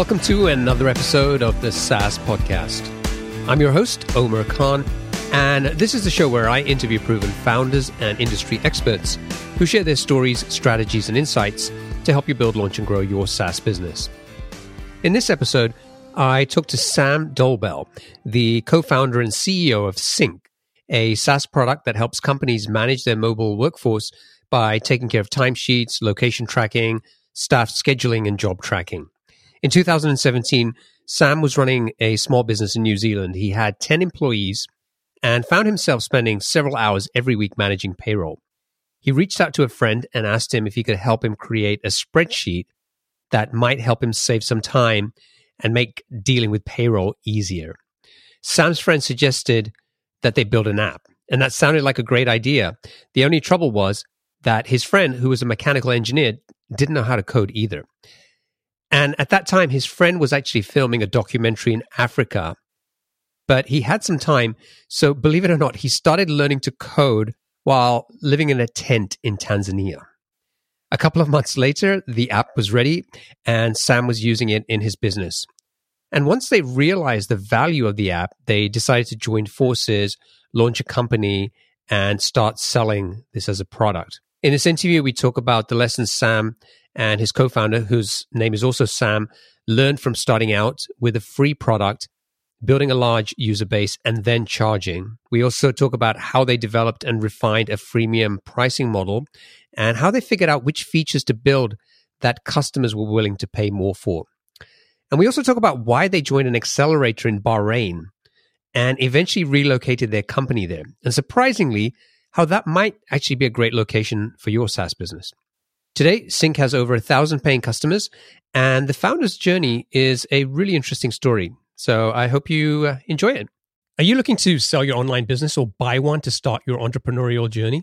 Welcome to another episode of the SaaS Podcast. I'm your host, Omer Khan, and this is the show where I interview proven founders and industry experts who share their stories, strategies, and insights to help you build, launch, and grow your SaaS business. In this episode, I talked to Sam Dolbel, the co founder and CEO of SINC, a SaaS product that helps companies manage their mobile workforce by taking care of timesheets, location tracking, staff scheduling, and job tracking. In 2017, Sam was running a small business in New Zealand. He had 10 employees and found himself spending several hours every week managing payroll. He reached out to a friend and asked him if he could help him create a spreadsheet that might help him save some time and make dealing with payroll easier. Sam's friend suggested that they build an app, and that sounded like a great idea. The only trouble was that his friend, who was a mechanical engineer, didn't know how to code either. And at that time, his friend was actually filming a documentary in Africa, but he had some time. So, believe it or not, he started learning to code while living in a tent in Tanzania. A couple of months later, the app was ready and Sam was using it in his business. And once they realized the value of the app, they decided to join forces, launch a company, and start selling this as a product. In this interview, we talk about the lessons Sam and his co founder, whose name is also Sam, learned from starting out with a free product, building a large user base, and then charging. We also talk about how they developed and refined a freemium pricing model and how they figured out which features to build that customers were willing to pay more for. And we also talk about why they joined an accelerator in Bahrain and eventually relocated their company there. And surprisingly, how that might actually be a great location for your SaaS business. Today, SINC has over a thousand paying customers, and the founder's journey is a really interesting story. So I hope you uh, enjoy it. Are you looking to sell your online business or buy one to start your entrepreneurial journey?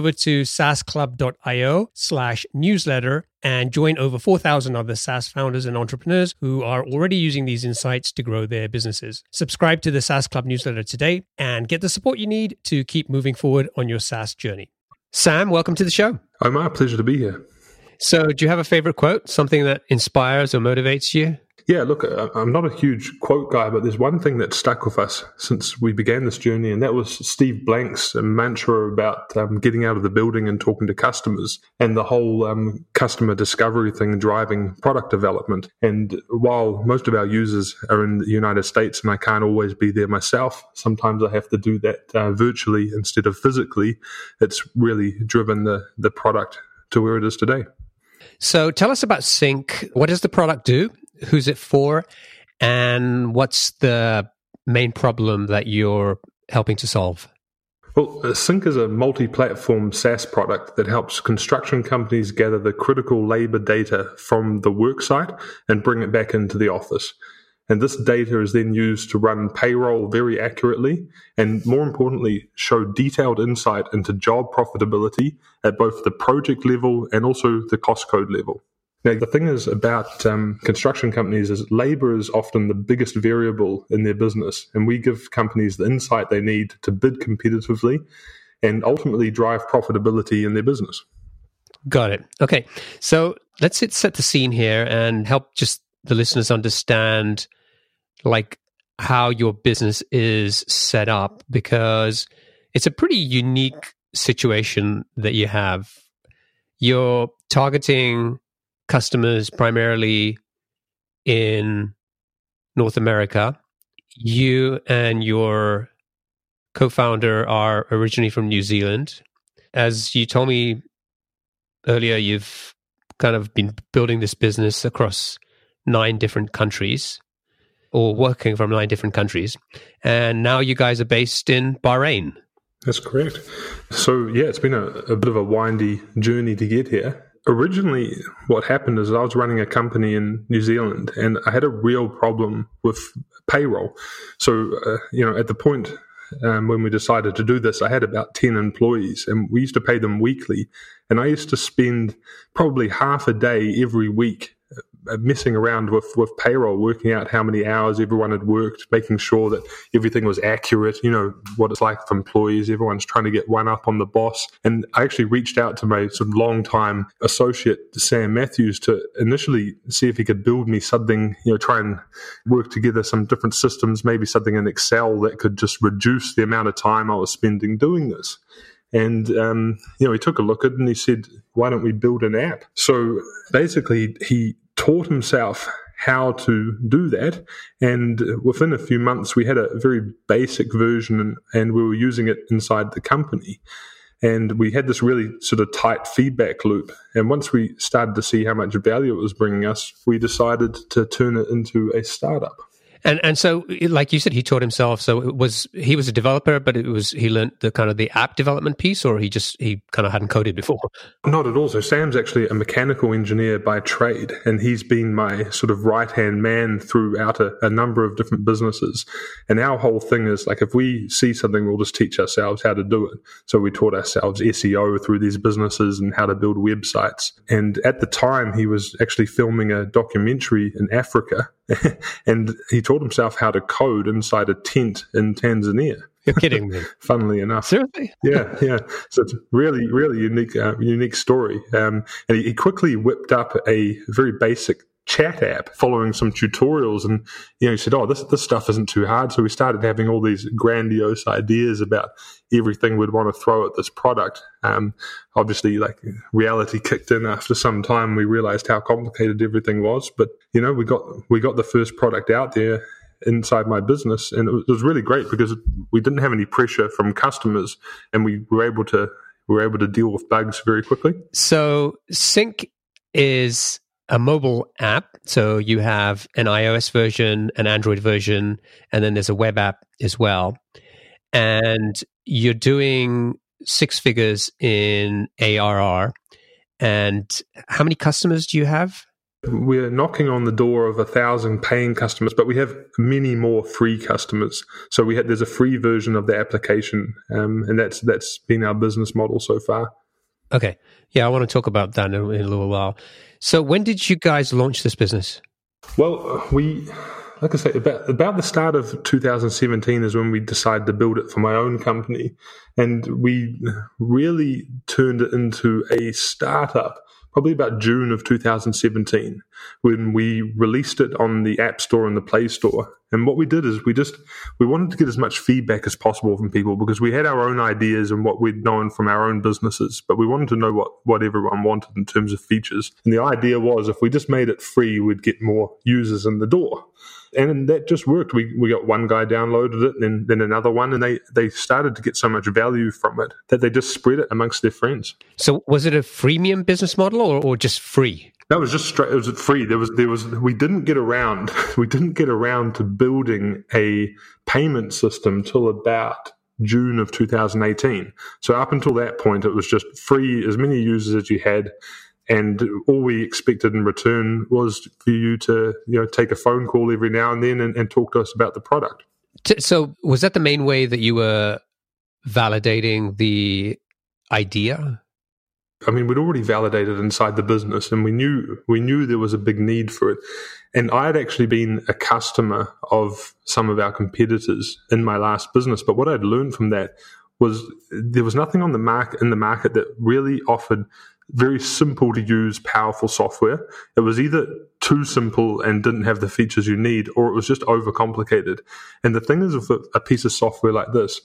over to saasclub.io slash newsletter and join over 4,000 other SaaS founders and entrepreneurs who are already using these insights to grow their businesses. Subscribe to the SaaS Club newsletter today and get the support you need to keep moving forward on your SaaS journey. Sam, welcome to the show. Oh, my pleasure to be here. So, do you have a favorite quote, something that inspires or motivates you? Yeah, look, I'm not a huge quote guy, but there's one thing that stuck with us since we began this journey, and that was Steve Blank's mantra about um, getting out of the building and talking to customers and the whole um, customer discovery thing driving product development. And while most of our users are in the United States and I can't always be there myself, sometimes I have to do that uh, virtually instead of physically, it's really driven the, the product to where it is today. So tell us about SINC. What does the product do? Who's it for, And what's the main problem that you're helping to solve? Well, SINC is a multi platform SaaS product that helps construction companies gather the critical labor data from the worksite and bring it back into the office. And this data is then used to run payroll very accurately and, more importantly, show detailed insight into job profitability at both the project level and also the cost code level. Now, the thing is about um, construction companies is labor is often the biggest variable in their business, and we give companies the insight they need to bid competitively and ultimately drive profitability in their business. Got it. Okay, so let's set the scene here and help just the listeners understand, like how your business is set up, because it's a pretty unique situation that you have. You're targeting customers primarily in North America. You and your co founder are originally from New Zealand. As you told me earlier, you've kind of been building this business across nine different countries or working from nine different countries. And now you guys are based in Bahrain. That's correct. So, yeah, it's been a, a bit of a windy journey to get here originally what happened is I was running a company in New Zealand and I had a real problem with payroll. So, uh, you know, at the point um, when we decided to do this, I had about 10 employees and we used to pay them weekly. And I used to spend probably half a day every week messing around with, with payroll, working out how many hours everyone had worked, making sure that everything was accurate. You know what it's like for employees; everyone's trying to get one up on the boss. And I actually reached out to my sort of long time associate Sam Matthews to initially see if he could build me something. You know, try and work together some different systems, maybe something in Excel that could just reduce the amount of time I was spending doing this. And, um, you know, he took a look at it and he said, why don't we build an app? So basically, he taught himself how to do that. And within a few months, we had a very basic version and, and, we were using it inside the company. And we had this really sort of tight feedback loop. And once we started to see how much value it was bringing us, we decided to turn it into a startup. And and so, like you said, he taught himself. So it was he was a developer, but it was he learned the kind of the app development piece, or he just he kind of hadn't coded before. Not at all. So Sam's actually a mechanical engineer by trade, and he's been my sort of right hand man throughout a, a number of different businesses. And our whole thing is like if we see something, we'll just teach ourselves how to do it. So we taught ourselves SEO through these businesses and how to build websites. And at the time, he was actually filming a documentary in Africa and he taught himself how to code inside a tent in Tanzania. You're kidding me. Funnily enough, seriously, yeah, yeah. So it's really, really unique, uh, unique story. Um, and he, he quickly whipped up a very basic chat app following some tutorials and you know he said oh this this stuff isn't too hard. So we started having all these grandiose ideas about everything we'd want to throw at this product. Um, obviously like reality kicked in after some time. We realized how complicated everything was but you know we got we got the first product out there inside my business and it was really great because we didn't have any pressure from customers and we were able to we were able to deal with bugs very quickly. So SINC is a mobile app. So you have an iOS version, an Android version, and then there's a web app as well. And you're doing six figures in ARR. And how many customers do you have? We're knocking on the door of a thousand paying customers, but we have many more free customers. So we had there's a free version of the application, um, and that's that's been our business model so far. Okay, yeah, I want to talk about that in in a little while. So, when did you guys launch this business? Well, we, like I say, about, about the start of 2017 is when we decided to build it for my own company. And we really turned it into a startup probably about June of 2017 when we released it on the App Store and the Play Store. And what we did is we just we wanted to get as much feedback as possible from people because we had our own ideas and what we'd known from our own businesses, but we wanted to know what what everyone wanted in terms of features. And the idea was if we just made it free, we'd get more users in the door. And that just worked. We we got one guy downloaded it, and then then another one, and they they started to get so much value from it that they just spread it amongst their friends. So was it a freemium business model or, or just free? That was just straight. It was free. There was there was we didn't get around we didn't get around to building a payment system till about June of 2018. So up until that point, it was just free as many users as you had and all we expected in return was for you to you know take a phone call every now and then and, and talk to us about the product so was that the main way that you were validating the idea I mean, we'd already validated inside the business, and we knew we knew there was a big need for it. And I had actually been a customer of some of our competitors in my last business, but what I'd learned from that was there was nothing on the market in the market that really offered very simple to use, powerful software. It was either too simple and didn't have the features you need, or it was just overcomplicated. And the thing is, with a, piece of software like this,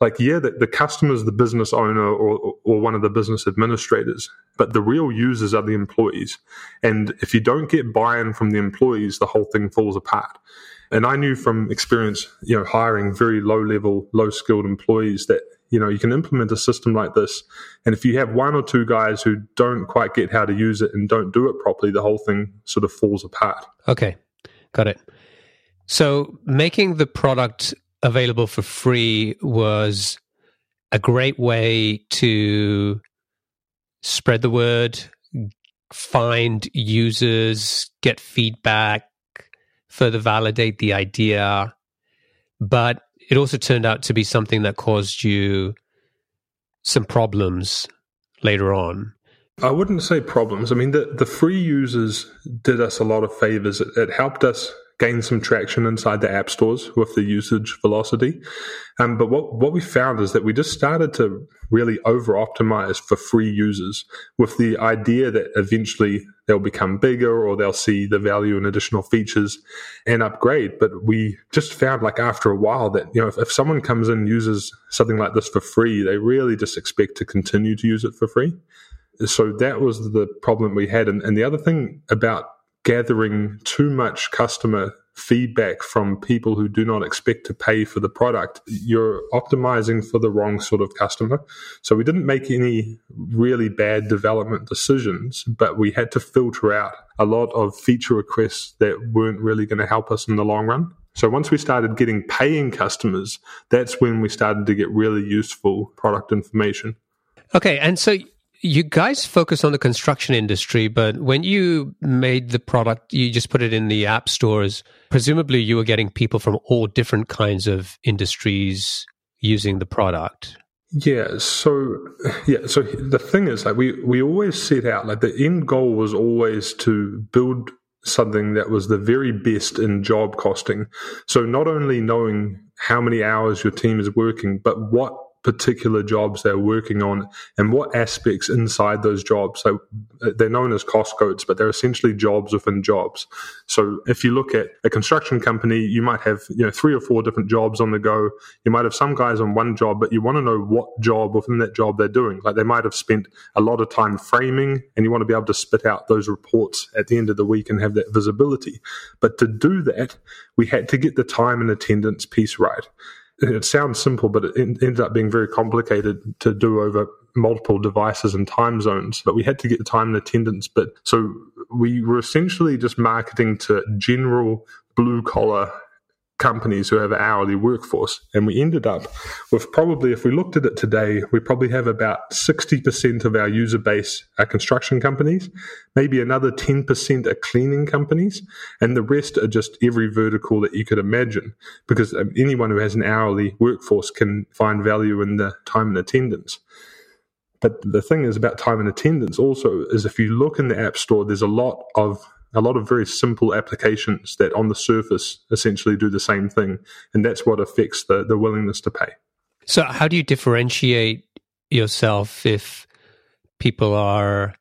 like yeah, the, the customer is the business owner or or one of the business administrators, but the real users are the employees. And if you don't get buy-in from the employees, the whole thing falls apart. And I knew from experience, you know, hiring very low level, low skilled employees that you know, you can implement a system like this. And if you have one or two guys who don't quite get how to use it and don't do it properly, the whole thing sort of falls apart. Okay. Got it. So making the product available for free was a great way to spread the word, find users, get feedback, further validate the idea. But it also turned out to be something that caused you some problems later on. I wouldn't say problems. I mean, the, the free users did us a lot of favors. It, it helped us gain some traction inside the app stores with the usage velocity. Um, but what, what we found is that we just started to really over optimize for free users with the idea that eventually they'll become bigger or they'll see the value in additional features and upgrade. But we just found like after a while that, you know, if, if someone comes in and uses something like this for free, they really just expect to continue to use it for free. So that was the problem we had. And, and the other thing about gathering too much customer feedback from people who do not expect to pay for the product, you're optimizing for the wrong sort of customer. So we didn't make any really bad development decisions, but we had to filter out a lot of feature requests that weren't really going to help us in the long run. So once we started getting paying customers, that's when we started to get really useful product information. Okay, and so you guys focus on the construction industry, but when you made the product, you just put it in the app stores. Presumably, you were getting people from all different kinds of industries using the product. Yeah. So, yeah. So the thing is, like, we we always set out like the end goal was always to build something that was the very best in job costing. So not only knowing how many hours your team is working, but what particular jobs they're working on and what aspects inside those jobs. So uh, they're known as cost codes, but they're essentially jobs within jobs. So if you look at a construction company, you might have you know three or four different jobs on the go. You might have some guys on one job, but you want to know what job within that job they're doing. Like they might have spent a lot of time framing, and you want to be able to spit out those reports at the end of the week and have that visibility. But to do that, we had to get the time and attendance piece right it sounds simple, but it ended up being very complicated to do over multiple devices and time zones. But we had to get the time and attendance. But so we were essentially just marketing to general blue collar companies who have an hourly workforce. And we ended up with probably, if we looked at it today, we probably have about 60% of our user base are construction companies, maybe another 10% are cleaning companies, and the rest are just every vertical that you could imagine. Because um, anyone who has an hourly workforce can find value in the time and attendance. But the thing is about time and attendance also is if you look in the App Store, there's a lot of a lot of very simple applications that on the surface essentially do the same thing. And that's what affects the, the willingness to pay. So, how do you differentiate yourself if people are,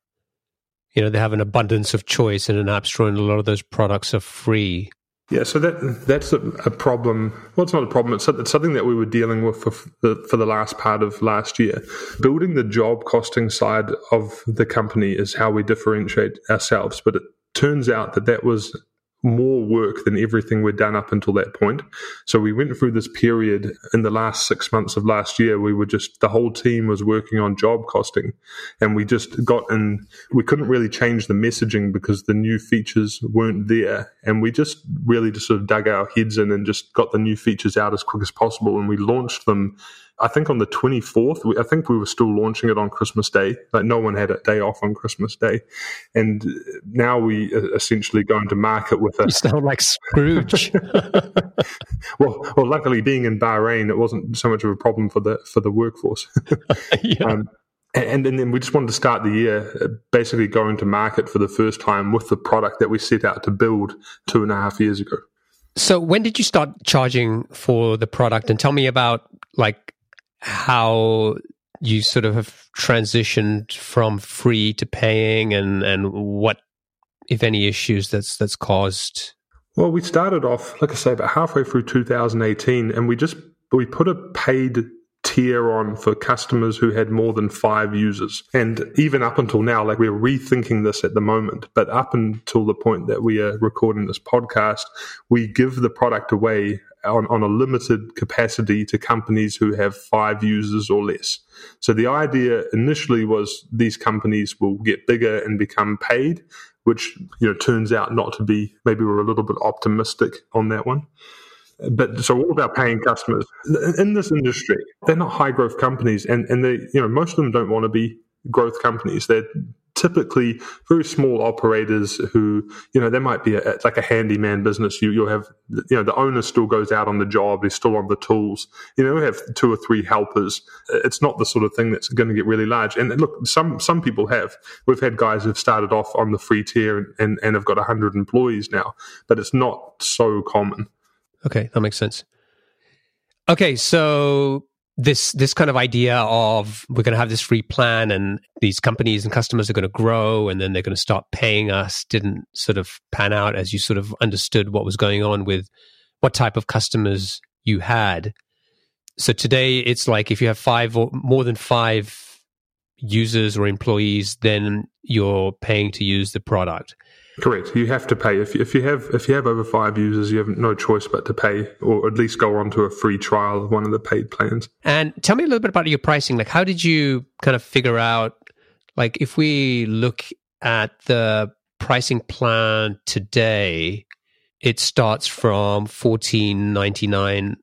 you know, they have an abundance of choice in an app store and a lot of those products are free? Yeah, so that that's a, a problem. Well, it's not a problem. It's, it's, something that we were dealing with for the, for the last part of last year. Building the job costing side of the company is how we differentiate ourselves, but it turns out that that was more work than everything we'd done up until that point. So we went through this period in the last six months of last year. We were just, the whole team was working on job costing and we just got in, we couldn't really change the messaging because the new features weren't there. And we just really just sort of dug our heads in and just got the new features out as quick as possible. And we launched them I think on the 24th, we, I think we were still launching it on Christmas Day. Like no one had a day off on Christmas Day. And now we essentially going to market with a. You sound like Scrooge. well, well, luckily being in Bahrain, it wasn't so much of a problem for the, for the workforce. yeah. um, and, and then we just wanted to start the year uh, basically going to market for the first time with the product that we set out to build two and a half years ago. So when did you start charging for the product? And tell me about like how you sort of have transitioned from free to paying and and what if any issues that's that's caused? Well we started off like i say about halfway through 2018 and we just we put a paid tier on for customers who had more than five users. And even up until now, like we're rethinking this at the moment, but up until the point that we are recording this podcast, we give the product away on, on a limited capacity to companies who have five users or less. So the idea initially was these companies will get bigger and become paid, which you know turns out not to be. Maybe we're a little bit optimistic on that one. But so all about paying customers in this industry, they're not high growth companies, and and they you know most of them don't want to be growth companies. They're typically very small operators who, you know, there might be a, like a handyman business. You, you'll have, you know, the owner still goes out on the job. He's still on the tools. You know, have two or three helpers. It's not the sort of thing that's going to get really large. And look, some, some people have. We've had guys who've started off on the free tier and, and, and have got 100 employees now, but it's not so common. Okay, that makes sense. Okay, so this this kind of idea of we're going to have this free plan and these companies and customers are going to grow and then they're going to start paying us didn't sort of pan out as you sort of understood what was going on with what type of customers you had so today it's like if you have five or more than five users or employees then you're paying to use the product Correct. You have to pay if if you have if you have over five users, you have no choice but to pay, or at least go on to a free trial of one of the paid plans. And tell me a little bit about your pricing. Like, how did you kind of figure out? Like, if we look at the pricing plan today, it starts from fourteen ninety nine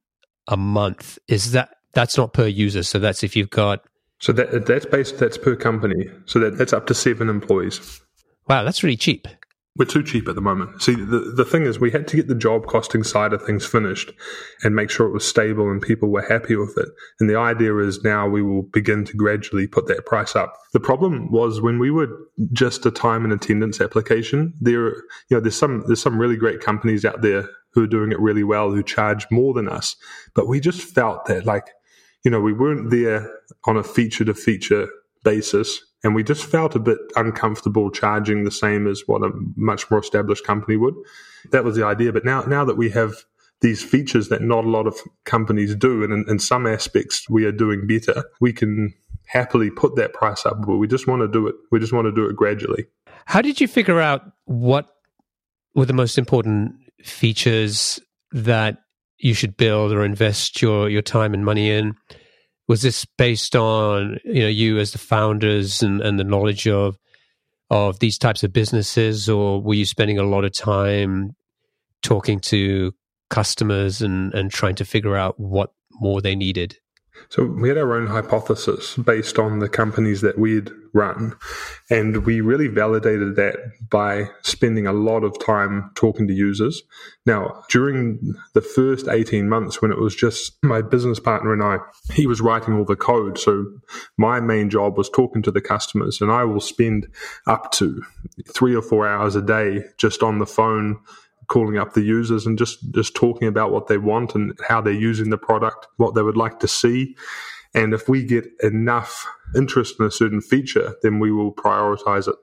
a month. Is that that's not per user? So that's if you've got. So that that's based that's per company. So that that's up to seven employees. Wow, that's really cheap we're too cheap at the moment. See, the, the thing is, we had to get the job costing side of things finished and make sure it was stable and people were happy with it. And the idea is now we will begin to gradually put that price up. The problem was when we were just a time and attendance application, there, you know, there's some, there's some really great companies out there who are doing it really well, who charge more than us. But we just felt that like, you know, we weren't there on a feature to feature basis and we just felt a bit uncomfortable charging the same as what a much more established company would. That was the idea. But now, now that we have these features that not a lot of companies do, and in, in some aspects we are doing better, we can happily put that price up. But we just want to do it. We just want to do it gradually. How did you figure out what were the most important features that you should build or invest your your time and money in? Was this based on you know you as the founders and, and the knowledge of of these types of businesses or were you spending a lot of time talking to customers and and trying to figure out what more they needed? So we had our own hypothesis based on the companies that we'd run. And we really validated that by spending a lot of time talking to users. Now, during the first 18 months when it was just my business partner and I, he was writing all the code. So my main job was talking to the customers and I will spend up to three or four hours a day just on the phone calling up the users and just just talking about what they want and how they're using the product, what they would like to see. And if we get enough interest in a certain feature, then we will prioritize it.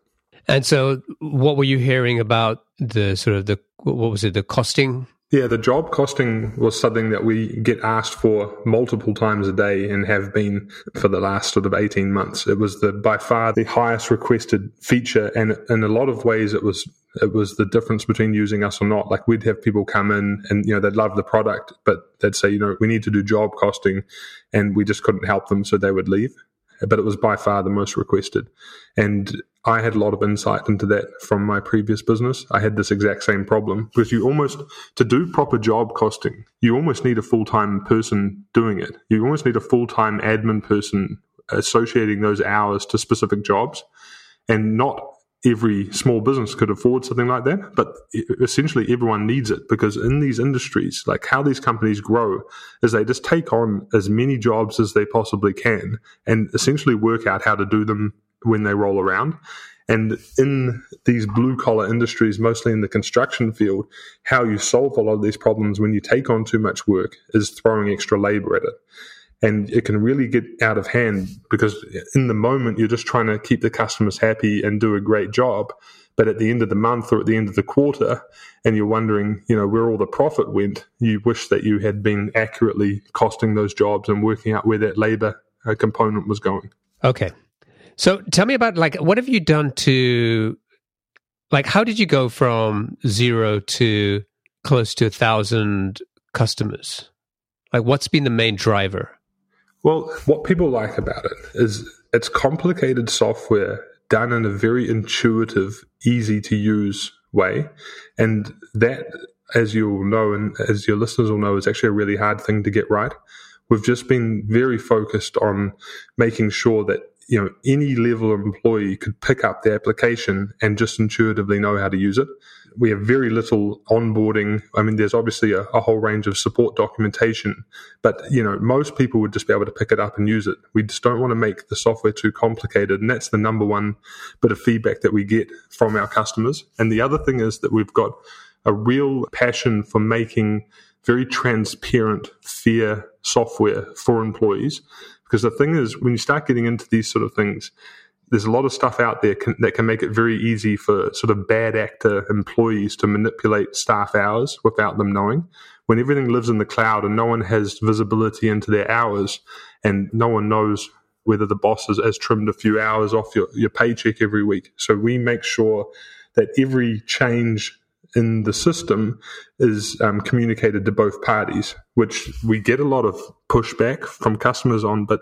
And so, what were you hearing about the sort of the what was it the costing yeah, the job costing was something that we get asked for multiple times a day and have been for the last sort of 18 months. It was the by far the highest requested feature and in a lot of ways it was It was the difference between using us or not. Like we'd have people come in and, you know, they'd love the product, but they'd say, you know, we need to do job costing and we just couldn't help them. So they would leave. But it was by far the most requested. And I had a lot of insight into that from my previous business. I had this exact same problem because you almost, to do proper job costing, you almost need a full time person doing it. You almost need a full time admin person associating those hours to specific jobs. And not every small business could afford something like that, but essentially everyone needs it because in these industries, like how these companies grow is they just take on as many jobs as they possibly can and essentially work out how to do them when they roll around. And in these blue collar industries, mostly in the construction field, how you solve a lot of these problems when you take on too much work is throwing extra labor at it and it can really get out of hand because in the moment you're just trying to keep the customers happy and do a great job. But at the end of the month or at the end of the quarter and you're wondering you know where all the profit went you wish that you had been accurately costing those jobs and working out where that labor uh, component was going. Okay. So tell me about like what have you done to like how did you go from zero to close to a thousand customers? Like what's been the main driver well, what people like about it is it's complicated software done in a very intuitive, easy to use way. And that, as you'll know, and as your listeners will know, is actually a really hard thing to get right. We've just been very focused on making sure that you know any level of employee could pick up the application and just intuitively know how to use it we have very little onboarding. I mean, there's obviously a, a, whole range of support documentation, but you know, most people would just be able to pick it up and use it. We just don't want to make the software too complicated, and that's the number one bit of feedback that we get from our customers. And the other thing is that we've got a real passion for making very transparent, fair software for employees. Because the thing is, when you start getting into these sort of things, there's a lot of stuff out there can, that can make it very easy for sort of bad actor employees to manipulate staff hours without them knowing. When everything lives in the cloud and no one has visibility into their hours and no one knows whether the boss has, has trimmed a few hours off your, your paycheck every week. So we make sure that every change in the system is um, communicated to both parties, which we get a lot of pushback from customers on, but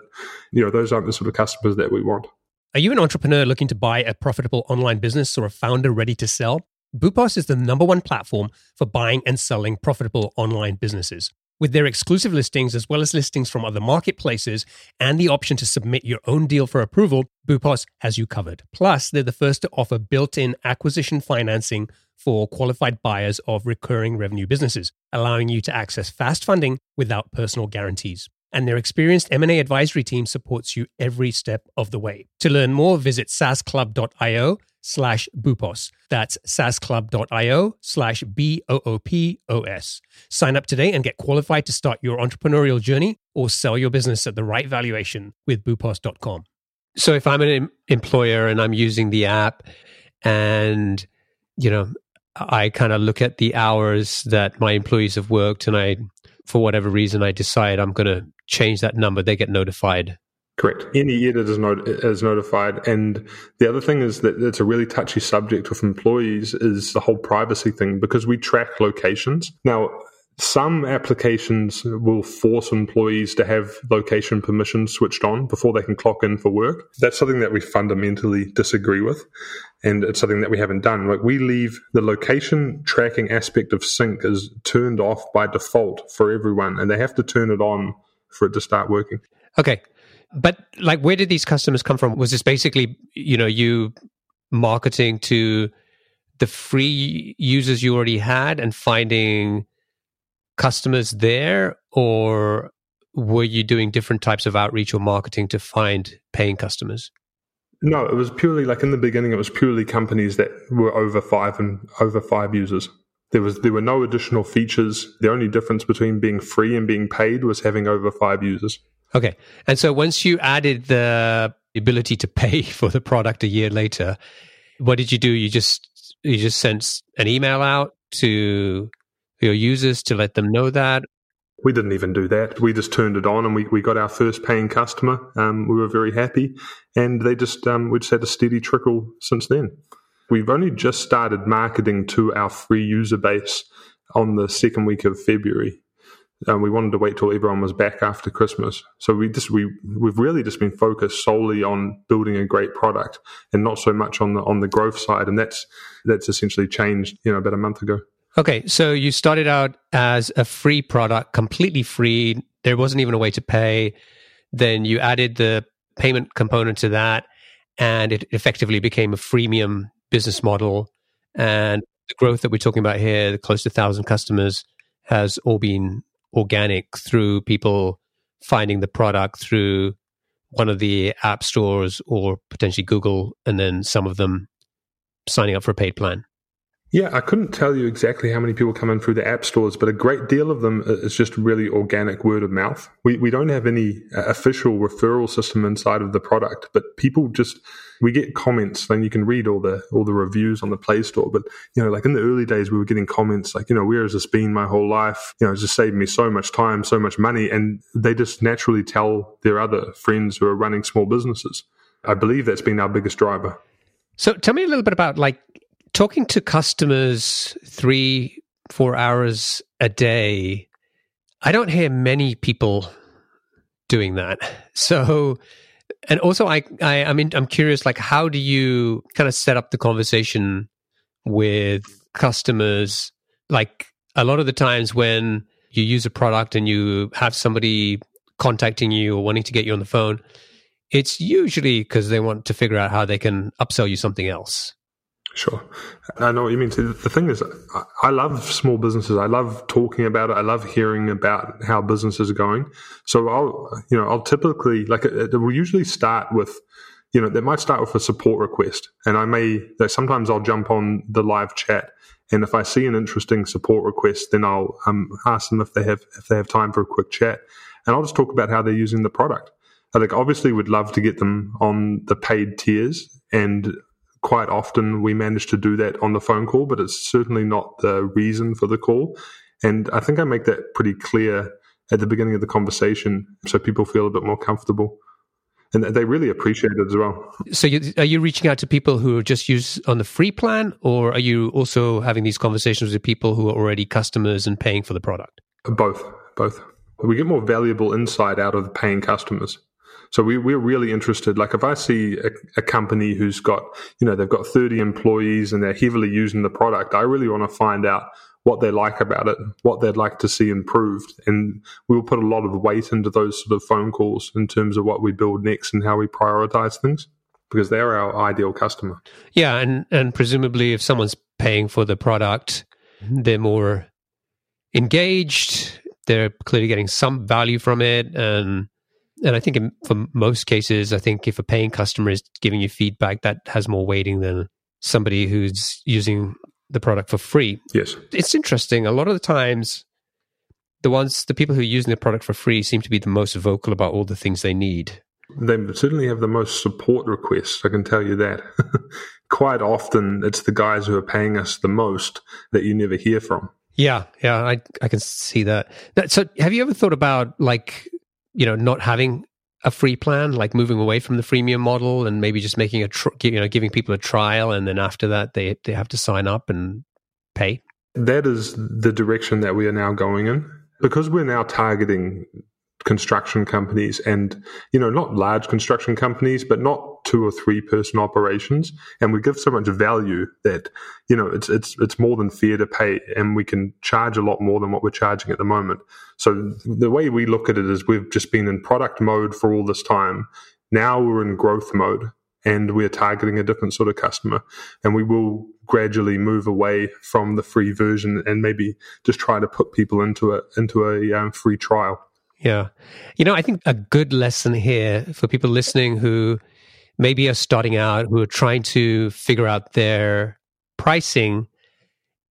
you know those aren't the sort of customers that we want. Are you an entrepreneur looking to buy a profitable online business or a founder ready to sell? Boopos is the number one platform for buying and selling profitable online businesses. With their exclusive listings, as well as listings from other marketplaces, and the option to submit your own deal for approval, Boopos has you covered. Plus, they're the first to offer built in acquisition financing for qualified buyers of recurring revenue businesses, allowing you to access fast funding without personal guarantees and their experienced M&A advisory team supports you every step of the way. To learn more, visit saasclub.io slash boopos. That's saasclub.io slash B-O-O-P-O-S. Sign up today and get qualified to start your entrepreneurial journey or sell your business at the right valuation with boopos.com. So if I'm an employer and I'm using the app and, you know, I kind of look at the hours that my employees have worked and I for whatever reason I decide I'm going to change that number, they get notified. Correct. Any edit is, not, is notified. And the other thing is that it's a really touchy subject with employees is the whole privacy thing because we track locations. Now, some applications will force employees to have location permissions switched on before they can clock in for work. That's something that we fundamentally disagree with. And it's something that we haven't done. Like we leave the location tracking aspect of SINC is turned off by default for everyone and they have to turn it on for it to start working. Okay. But like where did these customers come from? Was this basically, you know, you marketing to the free users you already had and finding customers there or were you doing different types of outreach or marketing to find paying customers? No, it was purely like in the beginning it was purely companies that were over 5 and over 5 users. There was there were no additional features. The only difference between being free and being paid was having over five users. Okay. And so once you added the ability to pay for the product a year later, what did you do? You just you just sent an email out to your users to let them know that? We didn't even do that. We just turned it on and we, we got our first paying customer. Um, we were very happy and they just, um, we just had a steady trickle since then. We've only just started marketing to our free user base on the second week of February. And we wanted to wait till everyone was back after Christmas. So we just we we've really just been focused solely on building a great product and not so much on the on the growth side. And that's that's essentially changed, you know, about a month ago. Okay, so you started out as a free product, completely free. There wasn't even a way to pay. Then you added the payment component to that, and it effectively became a freemium business model. And the growth that we're talking about here, the close to thousand customers, has all been organic through people finding the product through one of the app stores or potentially Google, and then some of them signing up for a paid plan. Yeah, I couldn't tell you exactly how many people come in through the app stores, but a great deal of them is just really organic word of mouth. We, we don't have any uh, official referral system inside of the product, but people just, we get comments and you can read all the, all the reviews on the Play Store. But, you know, like in the early days, we were getting comments like, you know, where has this been my whole life? You know, it's just saved me so much time, so much money. And they just naturally tell their other friends who are running small businesses. I believe that's been our biggest driver. So tell me a little bit about like talking to customers three, four hours a day, I don't hear many people doing that. So, and also, I, I, I mean, I'm curious, like, how do you kind of set up the conversation with customers? Like, a lot of the times when you use a product and you have somebody contacting you or wanting to get you on the phone, it's usually because they want to figure out how they can upsell you something else. Sure. I know what you mean. So the thing is, I love small businesses. I love talking about it. I love hearing about how businesses are going. So I'll, you know, I'll typically, like, it, it will usually start with, you know, they might start with a support request. And I may, sometimes I'll jump on the live chat. And if I see an interesting support request, then I'll um, ask them if they have, if they have time for a quick chat. And I'll just talk about how they're using the product. I think obviously we'd love to get them on the paid tiers and quite often we manage to do that on the phone call, but it's certainly not the reason for the call. And I think I make that pretty clear at the beginning of the conversation so people feel a bit more comfortable. And they really appreciate it as well. So, you, are you reaching out to people who are just use on the free plan, or are you also having these conversations with people who are already customers and paying for the product? Both, both. We get more valuable insight out of the paying customers. So we, we're really interested. Like if I see a, a, company who's got, you know, they've got 30 employees and they're heavily using the product, I really want to find out what they like about it, what they'd like to see improved. And we'll put a lot of weight into those sort of phone calls in terms of what we build next and how we prioritize things because they're our ideal customer. Yeah. And, and presumably if someone's paying for the product, they're more engaged. They're clearly getting some value from it. And and I think in, for most cases, I think if a paying customer is giving you feedback, that has more weighting than somebody who's using the product for free. Yes, it's interesting. A lot of the times, the ones, the people who are using the product for free, seem to be the most vocal about all the things they need. They certainly have the most support requests. I can tell you that. Quite often, it's the guys who are paying us the most that you never hear from. Yeah, yeah, I I can see that. So, have you ever thought about like you know, not having a free plan, like moving away from the freemium model and maybe just making a, tr- you know, giving people a trial and then after that they, they have to sign up and pay? That is the direction that we are now going in. Because we're now targeting construction companies and you know not large construction companies but not two or three person operations and we give so much value that you know it's it's it's more than fair to pay and we can charge a lot more than what we're charging at the moment. So the way we look at it is we've just been in product mode for all this time. Now we're in growth mode and we're targeting a different sort of customer. And we will gradually move away from the free version and maybe just try to put people into a into a um, free trial. Yeah. You know, I think a good lesson here for people listening who maybe are starting out, who are trying to figure out their pricing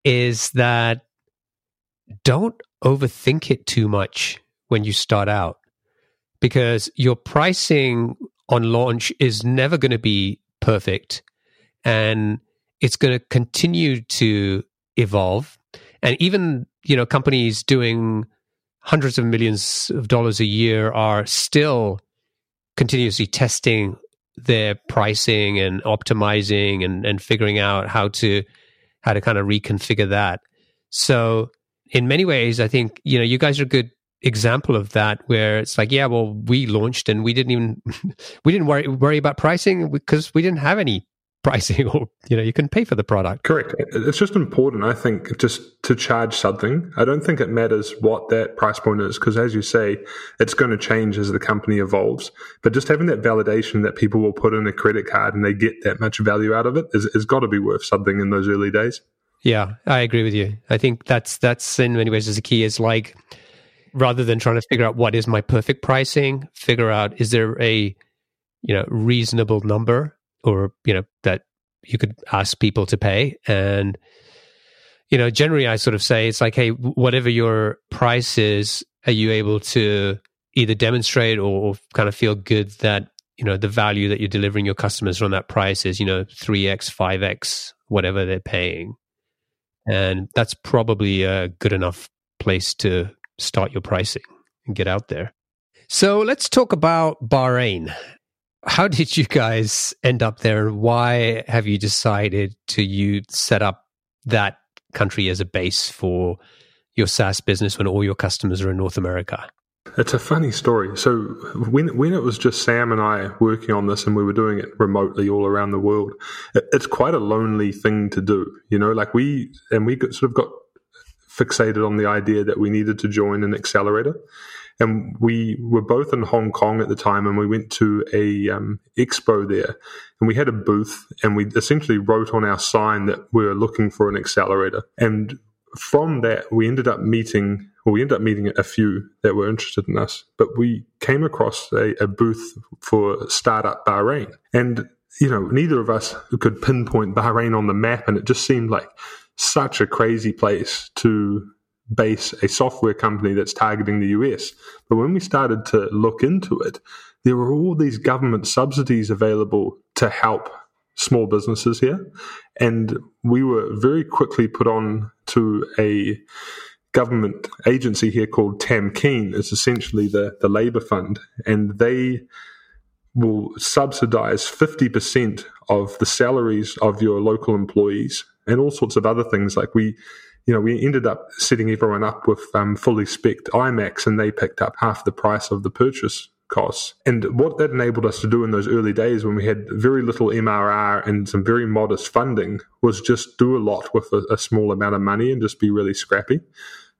is that don't overthink it too much when you start out because your pricing on launch is never going to be perfect and it's going to continue to evolve. And even you know companies doing hundreds of millions of dollars a year are still continuously testing their pricing and optimizing and, and figuring out how to how to kind of reconfigure that. So in many ways, I think, you know, you guys are a good example of that where it's like, yeah, well, we launched and we didn't even we didn't worry worry about pricing because we didn't have any pricing or you know you can pay for the product. Correct. It's just important i think just to charge something. I don't think it matters what that price point is because as you say it's going to change as the company evolves. But just having that validation that people will put in a credit card and they get that much value out of it is, is got to be worth something in those early days. Yeah i agree with you. I think that's that's in many ways is the key is like rather than trying to figure out what is my perfect pricing figure out is there a you know reasonable number or you know that you could ask people to pay. And you know generally i sort of say it's like hey whatever your price is are you able to either demonstrate or, kind of feel good that you know the value that you're delivering your customers from that price is you know 3x 5x whatever they're paying. And that's probably a good enough place to start your pricing and get out there. So let's talk about bahrain how did you guys end up there and why have you decided to you set up that country as a base for your SaaS business when all your customers are in North America? It's a funny story. So when when it was just Sam and I working on this, and we were doing it remotely all around the world, it, it's quite a lonely thing to do. You know, like we and we sort of got fixated on the idea that we needed to join an accelerator, and we were both in Hong Kong at the time, and we went to a um, expo there, and we had a booth, and we essentially wrote on our sign that we were looking for an accelerator, and from that we ended up meeting, well, we ended up meeting a few that were interested in us, but we came across a, a booth for Startup Bahrain, and you know, neither of us could pinpoint Bahrain on the map, and it just seemed like such a crazy place to base a software company that's targeting the US. But when we started to look into it, there were all these government subsidies available to help small businesses here. And we were very quickly put on to a government agency here called Tamkeen. It's essentially the, the labor fund. And they will subsidize 50% of the salaries of your local employees and all sorts of other things. Like we you know, we ended up setting everyone up with um, fully spec iMacs, and they picked up half the price of the purchase costs. And what that enabled us to do in those early days when we had very little MRR and some very modest funding was just do a lot with a, a small amount of money and just be really scrappy.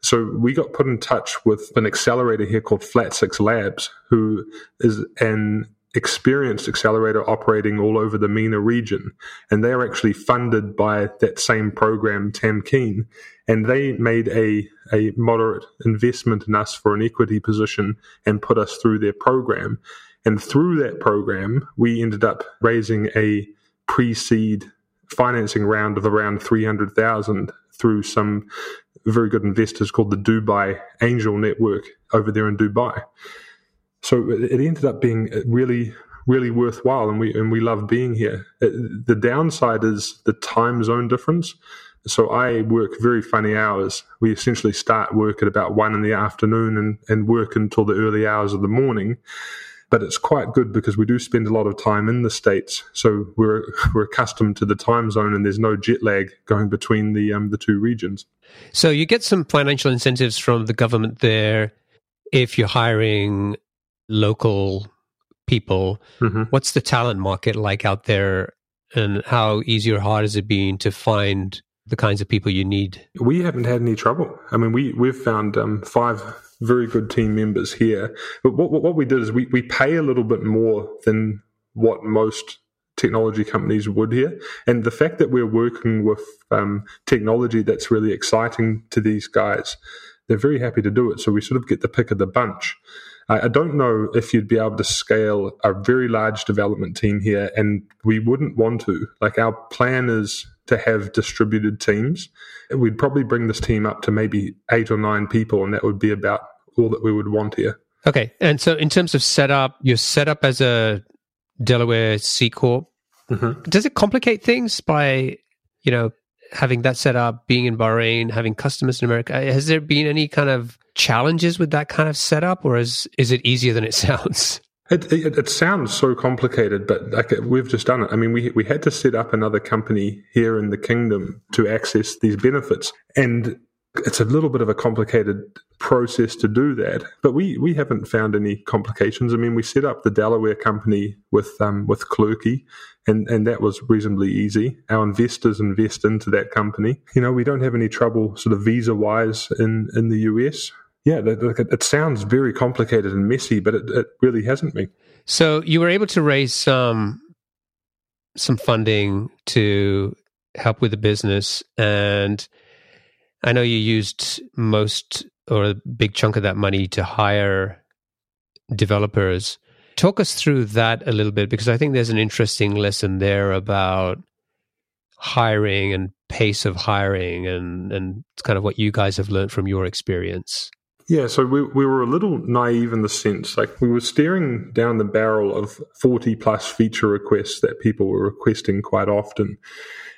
So we got put in touch with an accelerator here called Flat6Labs, who is an experienced accelerator operating all over the MENA region. And they're actually funded by that same program, Tamkeen. And they made a, a moderate investment in us for an equity position and put us through their program. And through that program, we ended up raising a pre seed financing round of around 300,000 through some very good investors called the Dubai Angel Network over there in Dubai so it ended up being really really worthwhile and we and we love being here. The downside is the time zone difference. So i work very funny hours. We essentially start work at about one in the afternoon and, and work until the early hours of the morning. But it's quite good because we do spend a lot of time in the states. So we're we're accustomed to the time zone and there's no jet lag going between the um, the two regions. So you get some financial incentives from the government there if you're hiring local people. Mm-hmm. What's the talent market like out there, and how easy or hard has it been to find the kinds of people you need? We haven't had any trouble. I mean, we we've found um, five very good team members here. But what what we did is we we pay a little bit more than what most technology companies would here. And the fact that we're working with um, technology that's really exciting to these guys, they're very happy to do it. So we sort of get the pick of the bunch. I, don't know if you'd be able to scale a very large development team here, and we wouldn't want to. Like, our plan is to have distributed teams. We'd probably bring this team up to maybe eight or nine people, and that would be about all that we would want here. Okay. And so, in terms of setup, you're set up as a Delaware C Corp. Mm-hmm. Does it complicate things by, you know, having that set up, being in Bahrain, having customers in America? Has there been any kind of challenges with that kind of setup, or is is it easier than it sounds? It, it, it, sounds so complicated, but like we've just done it. I mean, we we had to set up another company here in the kingdom to access these benefits, and it's a little bit of a complicated process to do that. But we we haven't found any complications. I mean, we set up the Delaware company with um, with Clerky, and and that was reasonably easy. Our investors invest into that company. You know, we don't have any trouble sort of visa wise in in the US yeah, it sounds very complicated and messy, but it, it really hasn't been. So you were able to raise some some funding to help with the business, and I know you used most or a big chunk of that money to hire developers. Talk us through that a little bit because I think there's an interesting lesson there about hiring and pace of hiring and and kind of what you guys have learned from your experience. Yeah, so we, we were a little naive in the sense, like we were staring down the barrel of 40 plus feature requests that people were requesting quite often.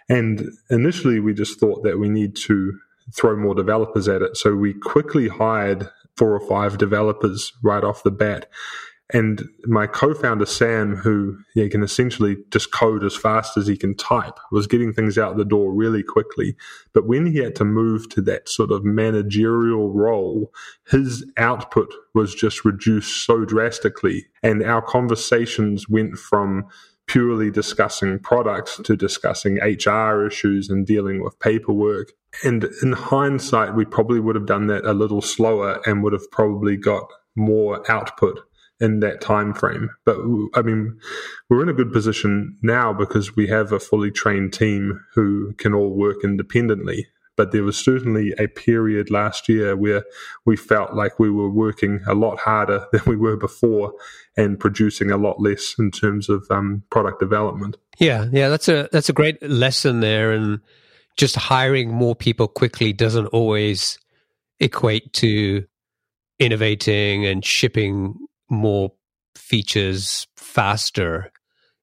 And initially, we just thought that we need to throw more developers at it. So we quickly hired four or five developers right off the bat. And my co-founder Sam, who yeah, can essentially just code as fast as he can type, was getting things out the door really quickly. But when he had to move to that sort of managerial role, his output was just reduced so drastically, and our conversations went from purely discussing products to discussing HR issues and dealing with paperwork. And in hindsight, we probably would have done that a little slower and would have probably got more output in that time frame. But I mean, we're in a good position now because we have a fully trained team who can all work independently. But there was certainly a period last year where we felt like we were working a lot harder than we were before and producing a lot less in terms of um, product development. Yeah, yeah, that's a that's a great lesson there, and just hiring more people quickly doesn't always equate to innovating and shipping more features faster.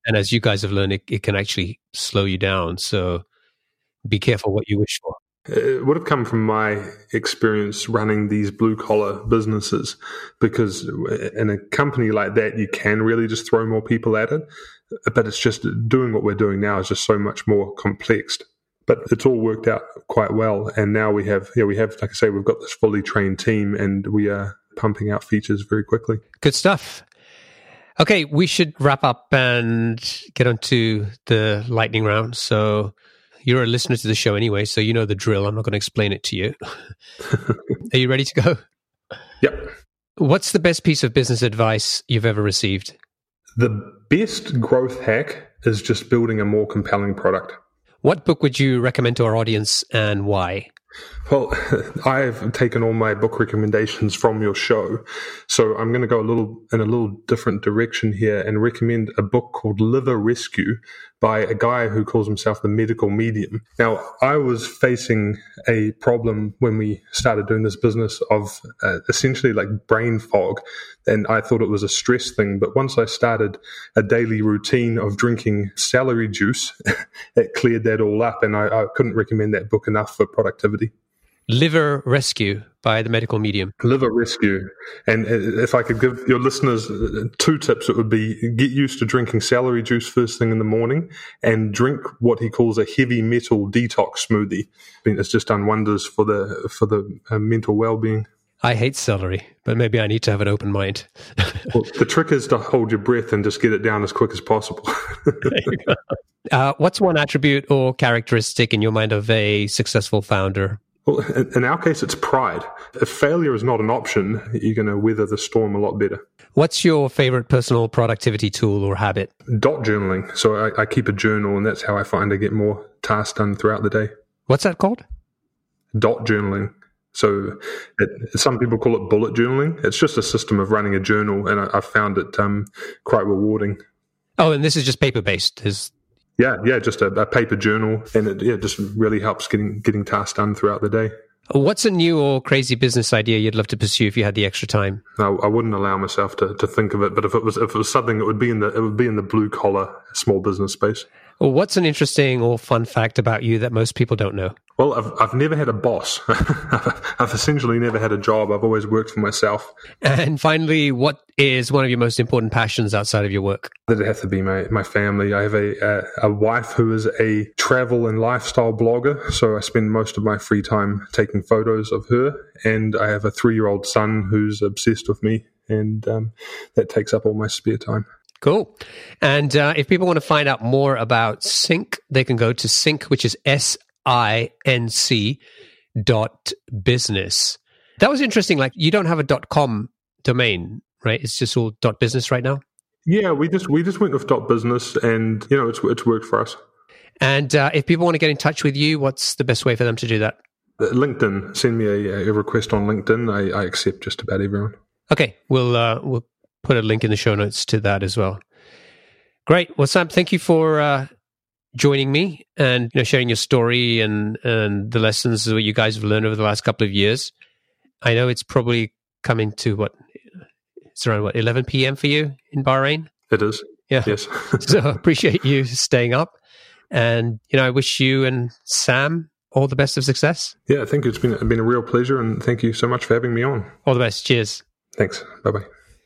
And as you guys have learned, it, it can actually slow you down. So be careful what you wish for. It would have come from my experience running these blue collar businesses because in a company like that, you can really just throw more people at it. But it's just doing what we're doing now is just so much more complex. But it's all worked out quite well. And now we have, yeah, we have, like I say, we've got this fully trained team and we are pumping out features very quickly. Good stuff. Okay, we should wrap up and get onto the lightning round. So you're a listener to the show anyway, so you know the drill. I'm not going to explain it to you. Are you ready to go? Yep. What's the best piece of business advice you've ever received? The best growth hack is just building a more compelling product. What book would you recommend to our audience and why? Well, I've taken all my book recommendations from your show, so I'm going to go a little in a little different direction here and recommend a book called Liver Rescue by a guy who calls himself the medical medium. Now, I was facing a problem when we started doing this business of uh, essentially like brain fog, and I thought it was a stress thing. But once I started a daily routine of drinking celery juice, it cleared that all up, and I, I couldn't recommend that book enough for productivity. Liver Rescue by the medical medium. Liver Rescue. And if I could give your listeners uh, two tips, it would be get used to drinking celery juice first thing in the morning and drink what he calls a heavy metal detox smoothie. I mean, it's just done wonders for the, for the uh, mental well-being. I hate celery, but maybe I need to have an open mind. well, the trick is to hold your breath and just get it down as quick as possible. uh, what's one attribute or characteristic in your mind of a successful founder? Well, in our case, it's pride. If failure is not an option, you're going to weather the storm a lot better. What's your favorite personal productivity tool or habit? Dot journaling. So I, I keep a journal, and that's how I find I get more tasks done throughout the day. What's that called? Dot journaling. So it, some people call it bullet journaling. It's just a system of running a journal, and I, I found it um, quite rewarding. Oh, and this is just paper based. Is yeah, yeah, just a, a paper journal, and it yeah, just really helps getting getting tasks done throughout the day. What's a new or crazy business idea you'd love to pursue if you had the extra time? No, I wouldn't allow myself to, to think of it, but if it was if it was something, it would be in the it would be in the blue collar small business space. Well, what's an interesting or fun fact about you that most people don't know? Well, I've, I've never had a boss. I've essentially never had a job. I've always worked for myself. And finally, what is one of your most important passions outside of your work? That it has to be my, my family. I have a, a, a wife who is a travel and lifestyle blogger. So I spend most of my free time taking photos of her. And I have a three year old son who's obsessed with me. And um, that takes up all my spare time. Cool. And uh, if people want to find out more about SINC, they can go to SINC, which is S I N C dot business. That was interesting. Like you don't have a dot com domain, right? It's just all dot business right now. Yeah, we just we just went with dot business, and you know it's it's worked for us. And uh, if people want to get in touch with you, what's the best way for them to do that? Uh, LinkedIn. Send me a, a request on LinkedIn. I, I, accept just about everyone. Okay, we'll uh, we'll put a link in the show notes to that as well. Great. Well, Sam, thank you for uh, joining me and you know sharing your story and and the lessons that you guys have learned over the last couple of years. I know it's probably coming to what it's around what 11 p.m. for you in Bahrain. It is. Yeah. Yes. so I appreciate you staying up, and you know I wish you and Sam all the best of success. Yeah, thank you. It's been been a real pleasure, and thank you so much for having me on. All the best. Cheers. Thanks. Bye bye.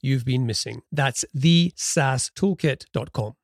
you've been missing. That's thesaastoolkit.com.